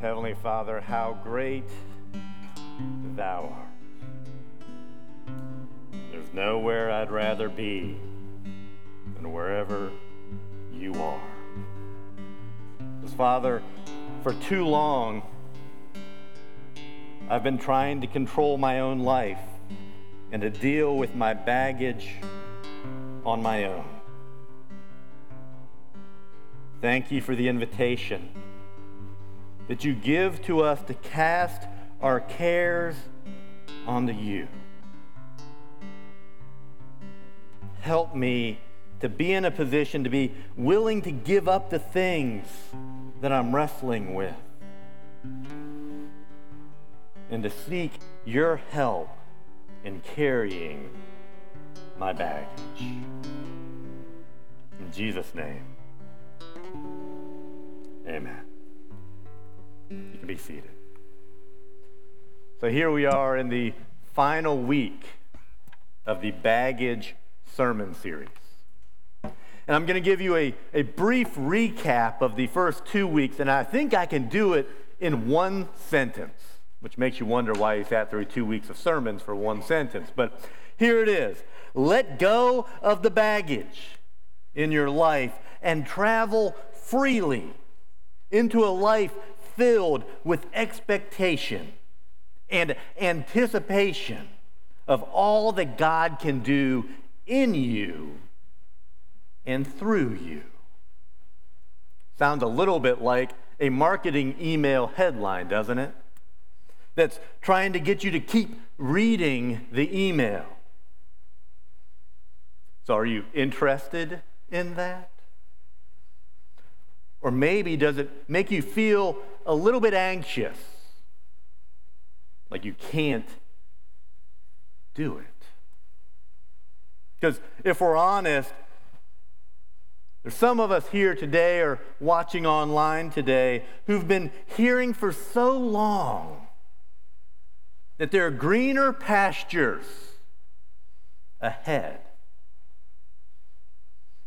Heavenly Father, how great thou art. There's nowhere I'd rather be than wherever you are. Because, Father, for too long, I've been trying to control my own life and to deal with my baggage on my own. Thank you for the invitation that you give to us to cast our cares onto you. Help me to be in a position to be willing to give up the things that I'm wrestling with and to seek your help in carrying my baggage. In Jesus' name, amen. You can be seated. So here we are in the final week of the baggage sermon series. And I'm going to give you a, a brief recap of the first two weeks, and I think I can do it in one sentence, which makes you wonder why he sat through two weeks of sermons for one sentence. But here it is let go of the baggage in your life and travel freely into a life filled with expectation and anticipation of all that God can do in you and through you. Sounds a little bit like a marketing email headline, doesn't it? That's trying to get you to keep reading the email. So, are you interested in that? Or maybe does it make you feel a little bit anxious? Like you can't do it. Because if we're honest, there's some of us here today or watching online today who've been hearing for so long that there are greener pastures ahead.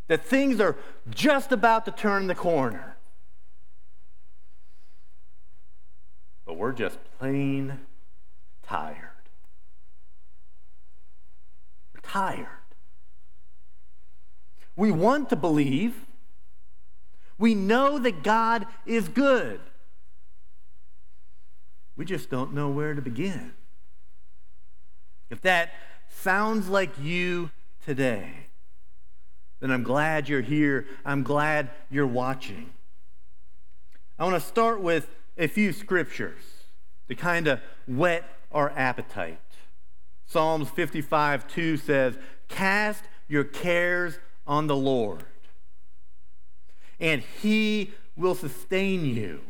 That things are just about to turn the corner. But we're just plain tired. We're tired. We want to believe. We know that God is good. We just don't know where to begin. If that sounds like you today, then I'm glad you're here. I'm glad you're watching. I want to start with a few scriptures to kind of whet our appetite. Psalms 55 2 says, Cast your cares on the Lord, and He will sustain you.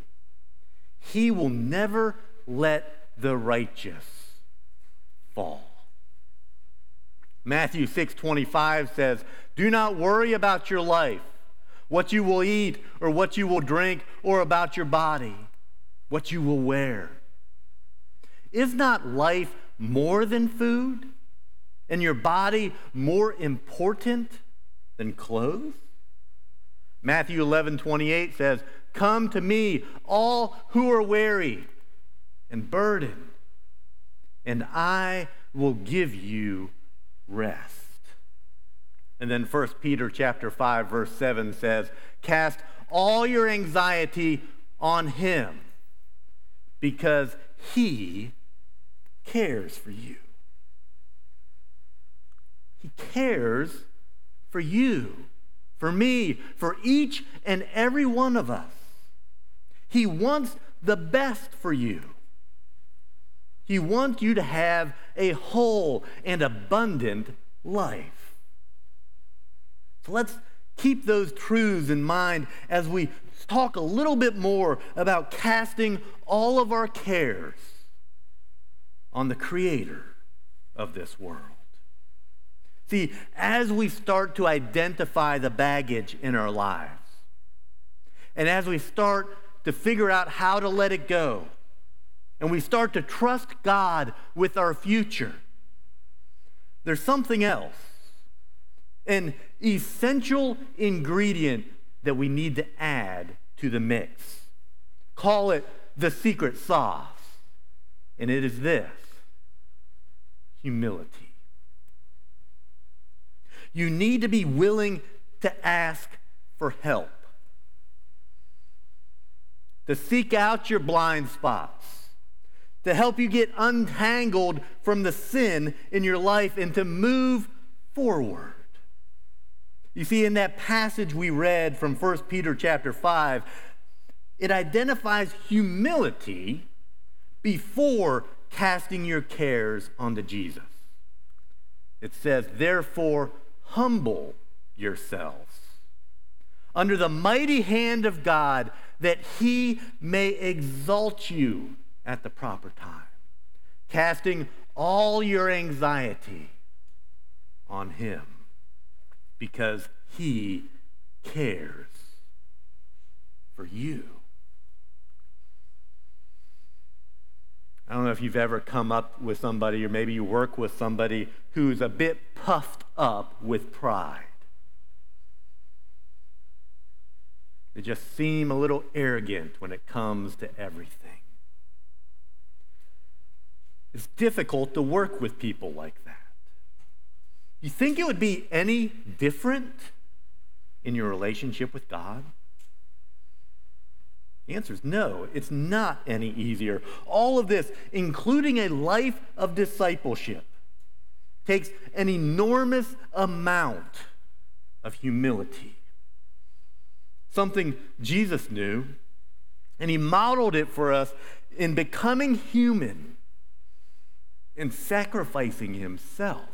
He will never let the righteous fall. Matthew 6:25 says, "Do not worry about your life, what you will eat or what you will drink, or about your body, what you will wear. Is not life more than food, and your body more important than clothes? Matthew 11, 28 says, Come to me, all who are weary and burdened, and I will give you rest. And then 1 Peter chapter 5 verse 7 says, "Cast all your anxiety on him because he cares for you." He cares for you, for me, for each and every one of us. He wants the best for you. He wants you to have a whole and abundant life. So let's keep those truths in mind as we talk a little bit more about casting all of our cares on the Creator of this world. See, as we start to identify the baggage in our lives, and as we start to figure out how to let it go, and we start to trust God with our future, there's something else, an essential ingredient that we need to add to the mix. Call it the secret sauce, and it is this humility. You need to be willing to ask for help, to seek out your blind spots, to help you get untangled from the sin in your life and to move forward. You see, in that passage we read from 1 Peter chapter 5, it identifies humility before casting your cares onto Jesus. It says, Therefore, humble yourselves under the mighty hand of God that he may exalt you at the proper time, casting all your anxiety on him because he cares for you. I don't know if you've ever come up with somebody, or maybe you work with somebody who's a bit puffed up with pride. They just seem a little arrogant when it comes to everything. It's difficult to work with people like that. You think it would be any different in your relationship with God? The answer is no, it's not any easier. All of this, including a life of discipleship, takes an enormous amount of humility. Something Jesus knew, and he modeled it for us in becoming human and sacrificing himself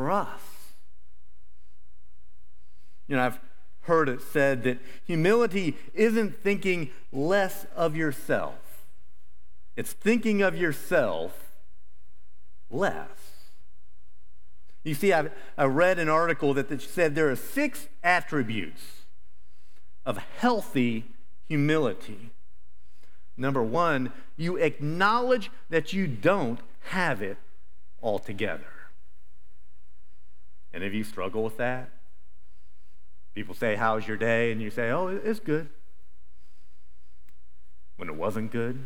for us. You know, I've heard it said that humility isn't thinking less of yourself, it's thinking of yourself less. You see, I've, I read an article that said there are six attributes of healthy humility. Number one, you acknowledge that you don't have it altogether. Any of you struggle with that? People say, How's your day? And you say, Oh, it's good. When it wasn't good.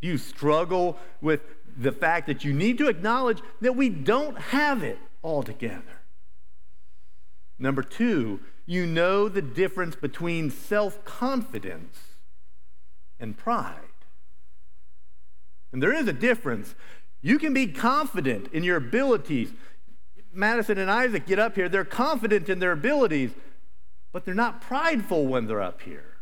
You struggle with the fact that you need to acknowledge that we don't have it all together. Number two, you know the difference between self confidence and pride. And there is a difference. You can be confident in your abilities. Madison and Isaac get up here, they're confident in their abilities, but they're not prideful when they're up here.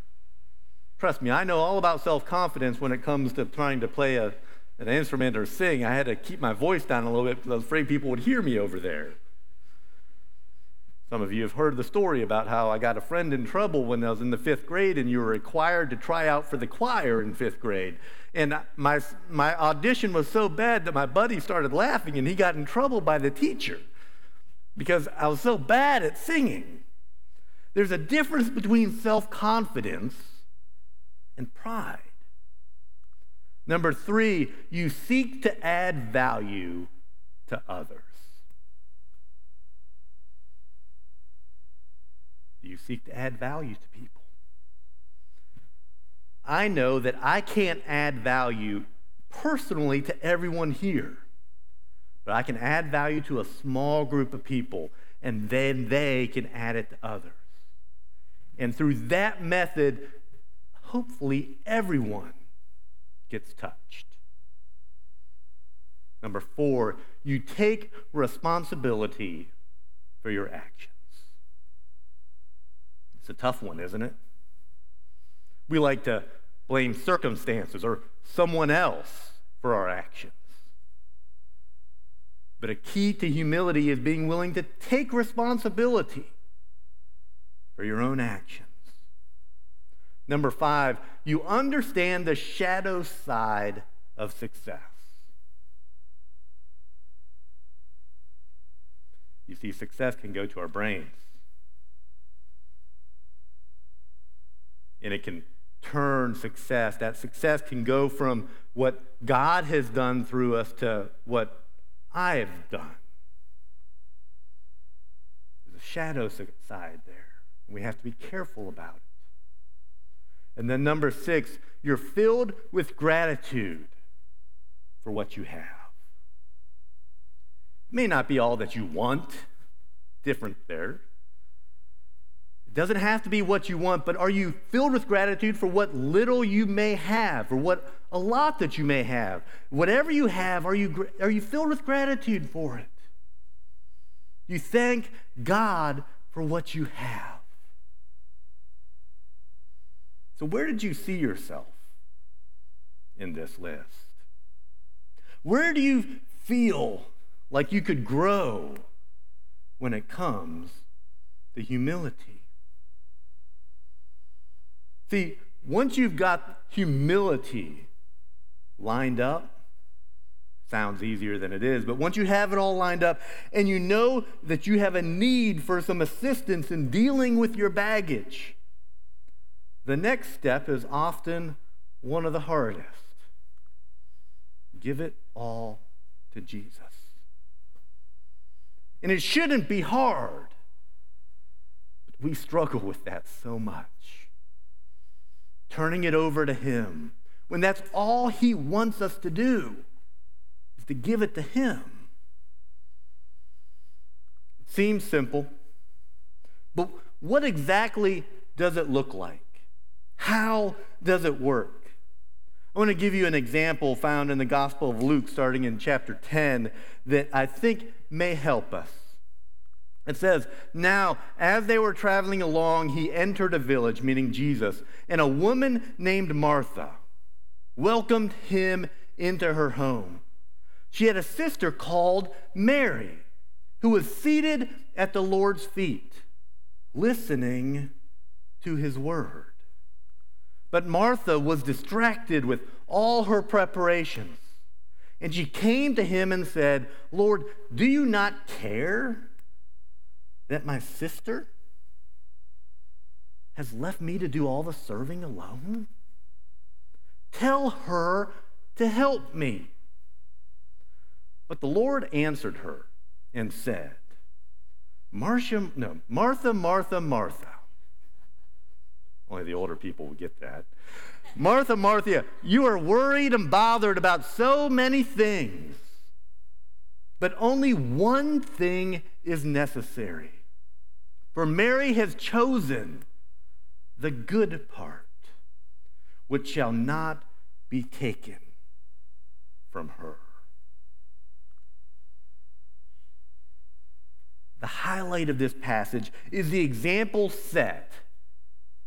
Trust me, I know all about self confidence when it comes to trying to play a, an instrument or sing. I had to keep my voice down a little bit because I was afraid people would hear me over there. Some of you have heard the story about how I got a friend in trouble when I was in the fifth grade, and you were required to try out for the choir in fifth grade. And my, my audition was so bad that my buddy started laughing, and he got in trouble by the teacher because I was so bad at singing. There's a difference between self confidence and pride. Number three, you seek to add value to others. You seek to add value to people? I know that I can't add value personally to everyone here. But I can add value to a small group of people, and then they can add it to others. And through that method, hopefully everyone gets touched. Number four, you take responsibility for your actions. It's a tough one, isn't it? We like to blame circumstances or someone else for our actions. But a key to humility is being willing to take responsibility for your own actions. Number five, you understand the shadow side of success. You see, success can go to our brains. And it can turn success. That success can go from what God has done through us to what I have done. There's a shadow side there. We have to be careful about it. And then number six, you're filled with gratitude for what you have. It may not be all that you want, different there. It doesn't have to be what you want, but are you filled with gratitude for what little you may have, for what a lot that you may have? Whatever you have, are you, are you filled with gratitude for it? You thank God for what you have. So, where did you see yourself in this list? Where do you feel like you could grow when it comes to humility? See, once you've got humility lined up, sounds easier than it is, but once you have it all lined up and you know that you have a need for some assistance in dealing with your baggage, the next step is often one of the hardest. Give it all to Jesus. And it shouldn't be hard. But we struggle with that so much. Turning it over to Him when that's all He wants us to do is to give it to Him. It seems simple, but what exactly does it look like? How does it work? I want to give you an example found in the Gospel of Luke, starting in chapter 10, that I think may help us. It says, Now, as they were traveling along, he entered a village, meaning Jesus, and a woman named Martha welcomed him into her home. She had a sister called Mary, who was seated at the Lord's feet, listening to his word. But Martha was distracted with all her preparations. And she came to him and said, Lord, do you not care that my sister has left me to do all the serving alone? Tell her to help me. But the Lord answered her and said, Marcia, no, Martha, Martha, Martha. Only the older people will get that. Martha, Martha, you are worried and bothered about so many things, but only one thing is necessary. For Mary has chosen the good part, which shall not be taken from her. The highlight of this passage is the example set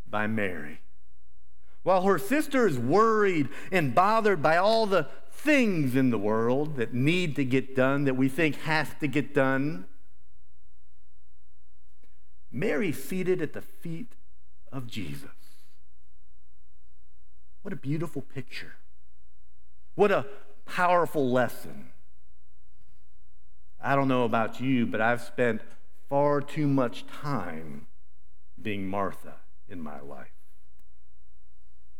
by Mary. While her sister is worried and bothered by all the things in the world that need to get done, that we think has to get done, Mary seated at the feet of Jesus. What a beautiful picture. What a powerful lesson. I don't know about you, but I've spent far too much time being Martha in my life,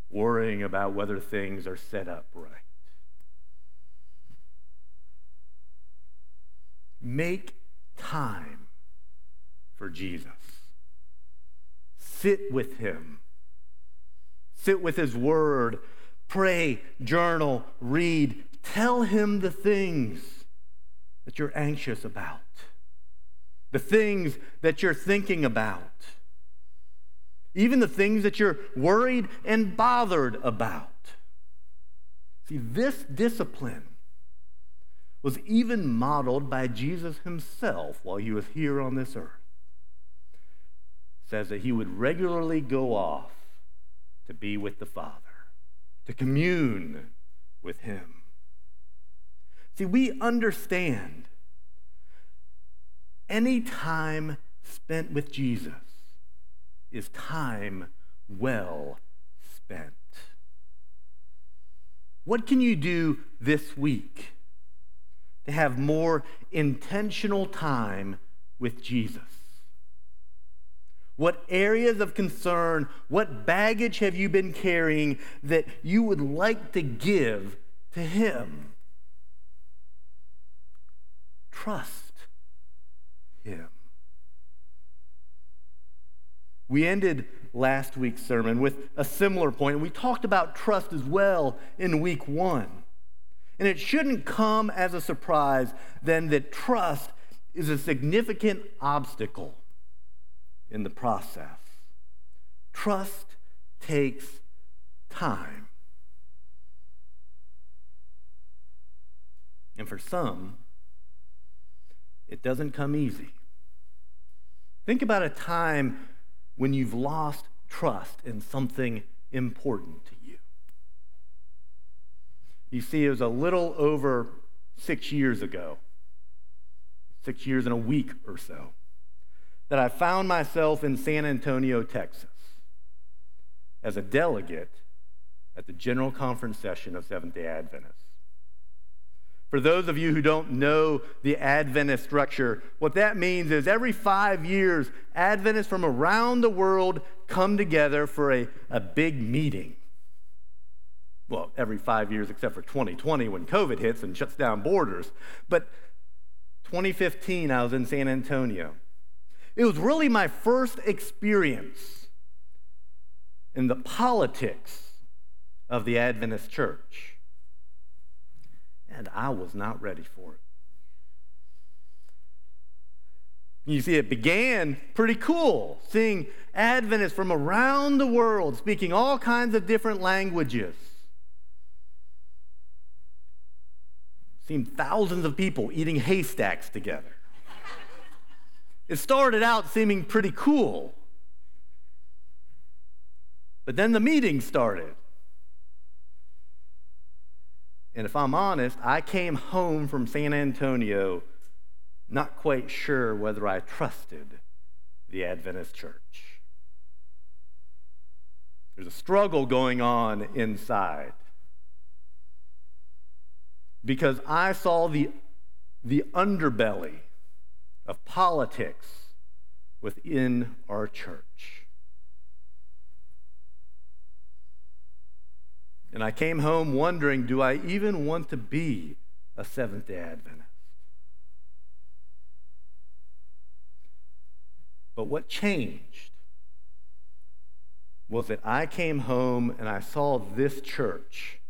worrying about whether things are set up right. Make time for Jesus. Sit with him. Sit with his word. Pray, journal, read. Tell him the things that you're anxious about, the things that you're thinking about even the things that you're worried and bothered about. See, this discipline was even modeled by Jesus himself while he was here on this earth. Says that he would regularly go off to be with the Father, to commune with him. See, we understand any time spent with Jesus is time well spent. What can you do this week to have more intentional time with Jesus? What areas of concern, what baggage have you been carrying that you would like to give to Him? Trust Him. We ended last week's sermon with a similar point, and we talked about trust as well in week one. And it shouldn't come as a surprise then that trust is a significant obstacle in the process. Trust takes time. And for some, it doesn't come easy. Think about a time when you've lost trust in something important to you. You see, it was a little over six years ago, six years and a week or so, that I found myself in San Antonio, Texas, as a delegate at the General Conference session of Seventh day Adventists. For those of you who don't know the Adventist structure, what that means is every five years, Adventists from around the world come together for a, a big meeting. Well, every five years except for 2020 when COVID hits and shuts down borders. But 2015, I was in San Antonio. It was really my first experience in the politics of the Adventist church and I was not ready for it. You see, it began pretty cool, seeing Adventists from around the world speaking all kinds of different languages. Seeing thousands of people eating haystacks together. It started out seeming pretty cool. But then the meeting started. And if I'm honest, I came home from San Antonio not quite sure whether I trusted the Adventist church. There's a struggle going on inside because I saw the, the underbelly of politics within our church. And I came home wondering do I even want to be a Seventh day Adventist? But what changed was that I came home and I saw this church.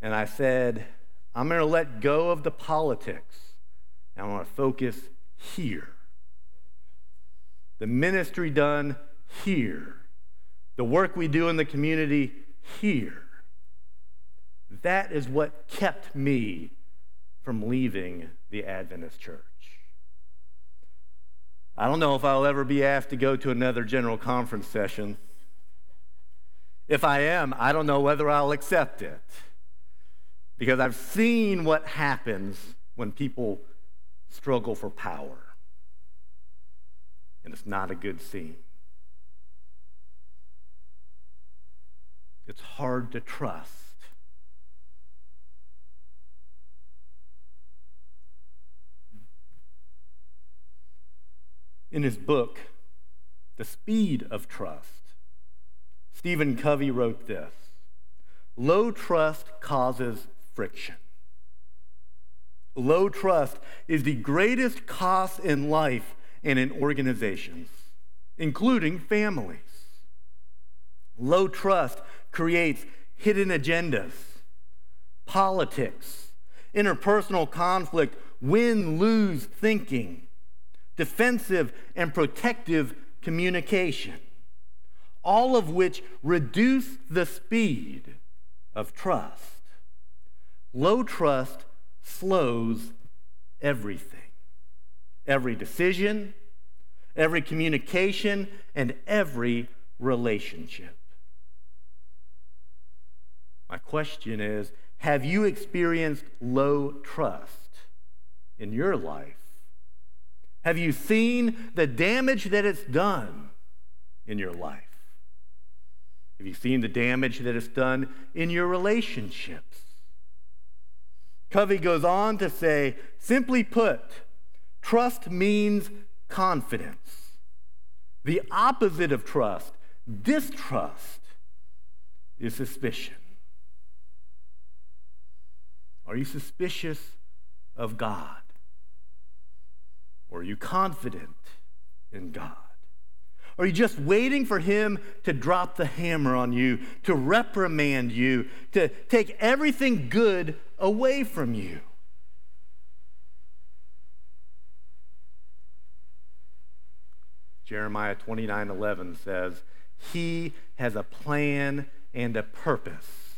And I said, I'm going to let go of the politics and I want to focus here. The ministry done here. The work we do in the community here. That is what kept me from leaving the Adventist church. I don't know if I'll ever be asked to go to another general conference session. If I am, I don't know whether I'll accept it. Because I've seen what happens when people struggle for power. And it's not a good scene. it's hard to trust. In his book, The Speed of Trust, Stephen Covey wrote this Low trust causes friction. Low trust is the greatest cost in life and in organizations, including families. Low trust creates hidden agendas, politics, interpersonal conflict, win lose thinking, defensive and protective communication, all of which reduce the speed of trust. Low trust slows everything every decision, every communication, and every relationship. My question is Have you experienced low trust in your life? Have you seen the damage that it's done in your life? Have you seen the damage that it's done in your relationships? Covey goes on to say simply put, trust means confidence. The opposite of trust, distrust, is suspicion. Are you suspicious of God? Or are you confident in God? Are you just waiting for him to drop the hammer on you, to reprimand you, to take everything good away from you? Jeremiah 29 11 says, He has a plan and a purpose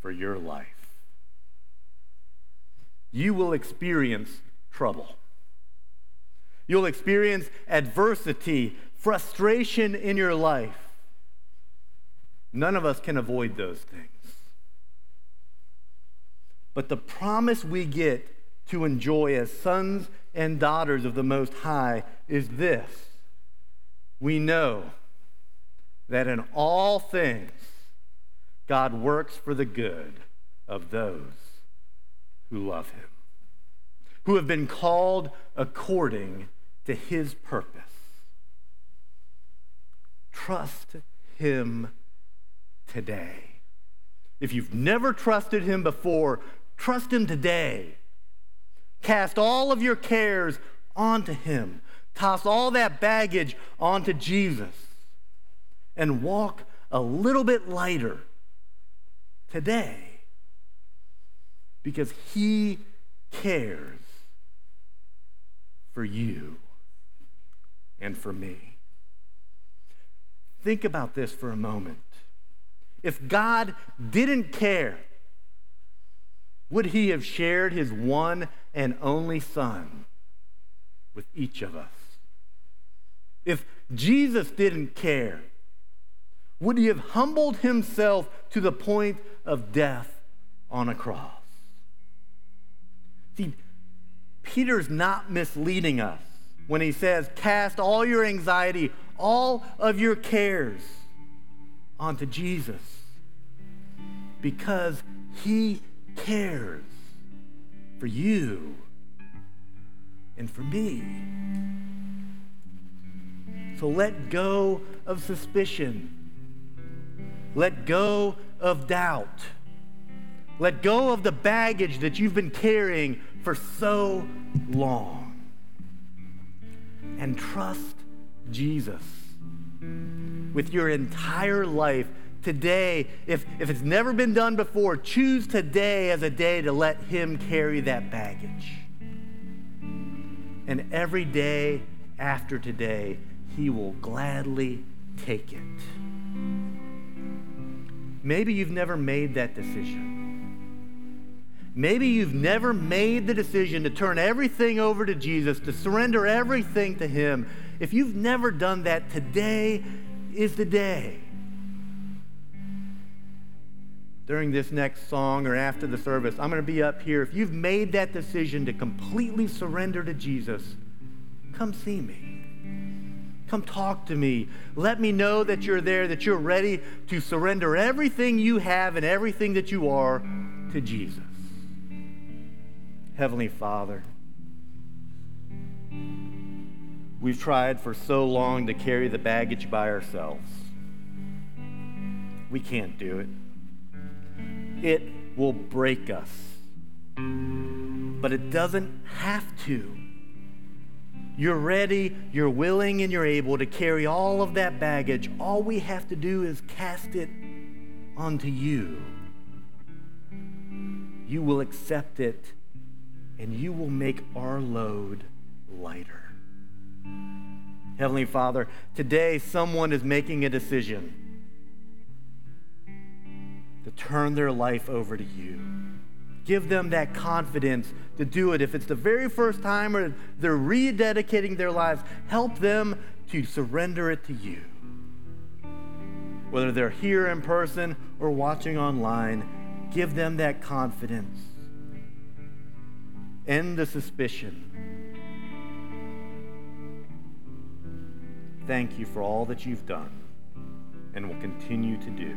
for your life. You will experience trouble. You'll experience adversity, frustration in your life. None of us can avoid those things. But the promise we get to enjoy as sons and daughters of the Most High is this we know that in all things, God works for the good of those who love him, who have been called according to his purpose. Trust him today. If you've never trusted him before, trust him today. Cast all of your cares onto him. Toss all that baggage onto Jesus and walk a little bit lighter today because he cares for you and for me. Think about this for a moment. If God didn't care, would he have shared his one and only Son with each of us? If Jesus didn't care, would he have humbled himself to the point of death on a cross? See, Peter's not misleading us when he says, Cast all your anxiety, all of your cares onto Jesus because he cares for you and for me. So let go of suspicion. Let go of doubt. Let go of the baggage that you've been carrying for so long. And trust Jesus with your entire life. Today, if, if it's never been done before, choose today as a day to let Him carry that baggage. And every day after today, He will gladly take it. Maybe you've never made that decision. Maybe you've never made the decision to turn everything over to Jesus, to surrender everything to Him. If you've never done that, today is the day. During this next song or after the service, I'm going to be up here. If you've made that decision to completely surrender to Jesus, come see me. Come talk to me. Let me know that you're there, that you're ready to surrender everything you have and everything that you are to Jesus. Heavenly Father, we've tried for so long to carry the baggage by ourselves. We can't do it. It will break us, but it doesn't have to. You're ready, you're willing, and you're able to carry all of that baggage. All we have to do is cast it onto you. You will accept it, and you will make our load lighter. Heavenly Father, today someone is making a decision to turn their life over to you. Give them that confidence to do it. If it's the very first time or they're rededicating their lives, help them to surrender it to you. Whether they're here in person or watching online, give them that confidence. End the suspicion. Thank you for all that you've done and will continue to do.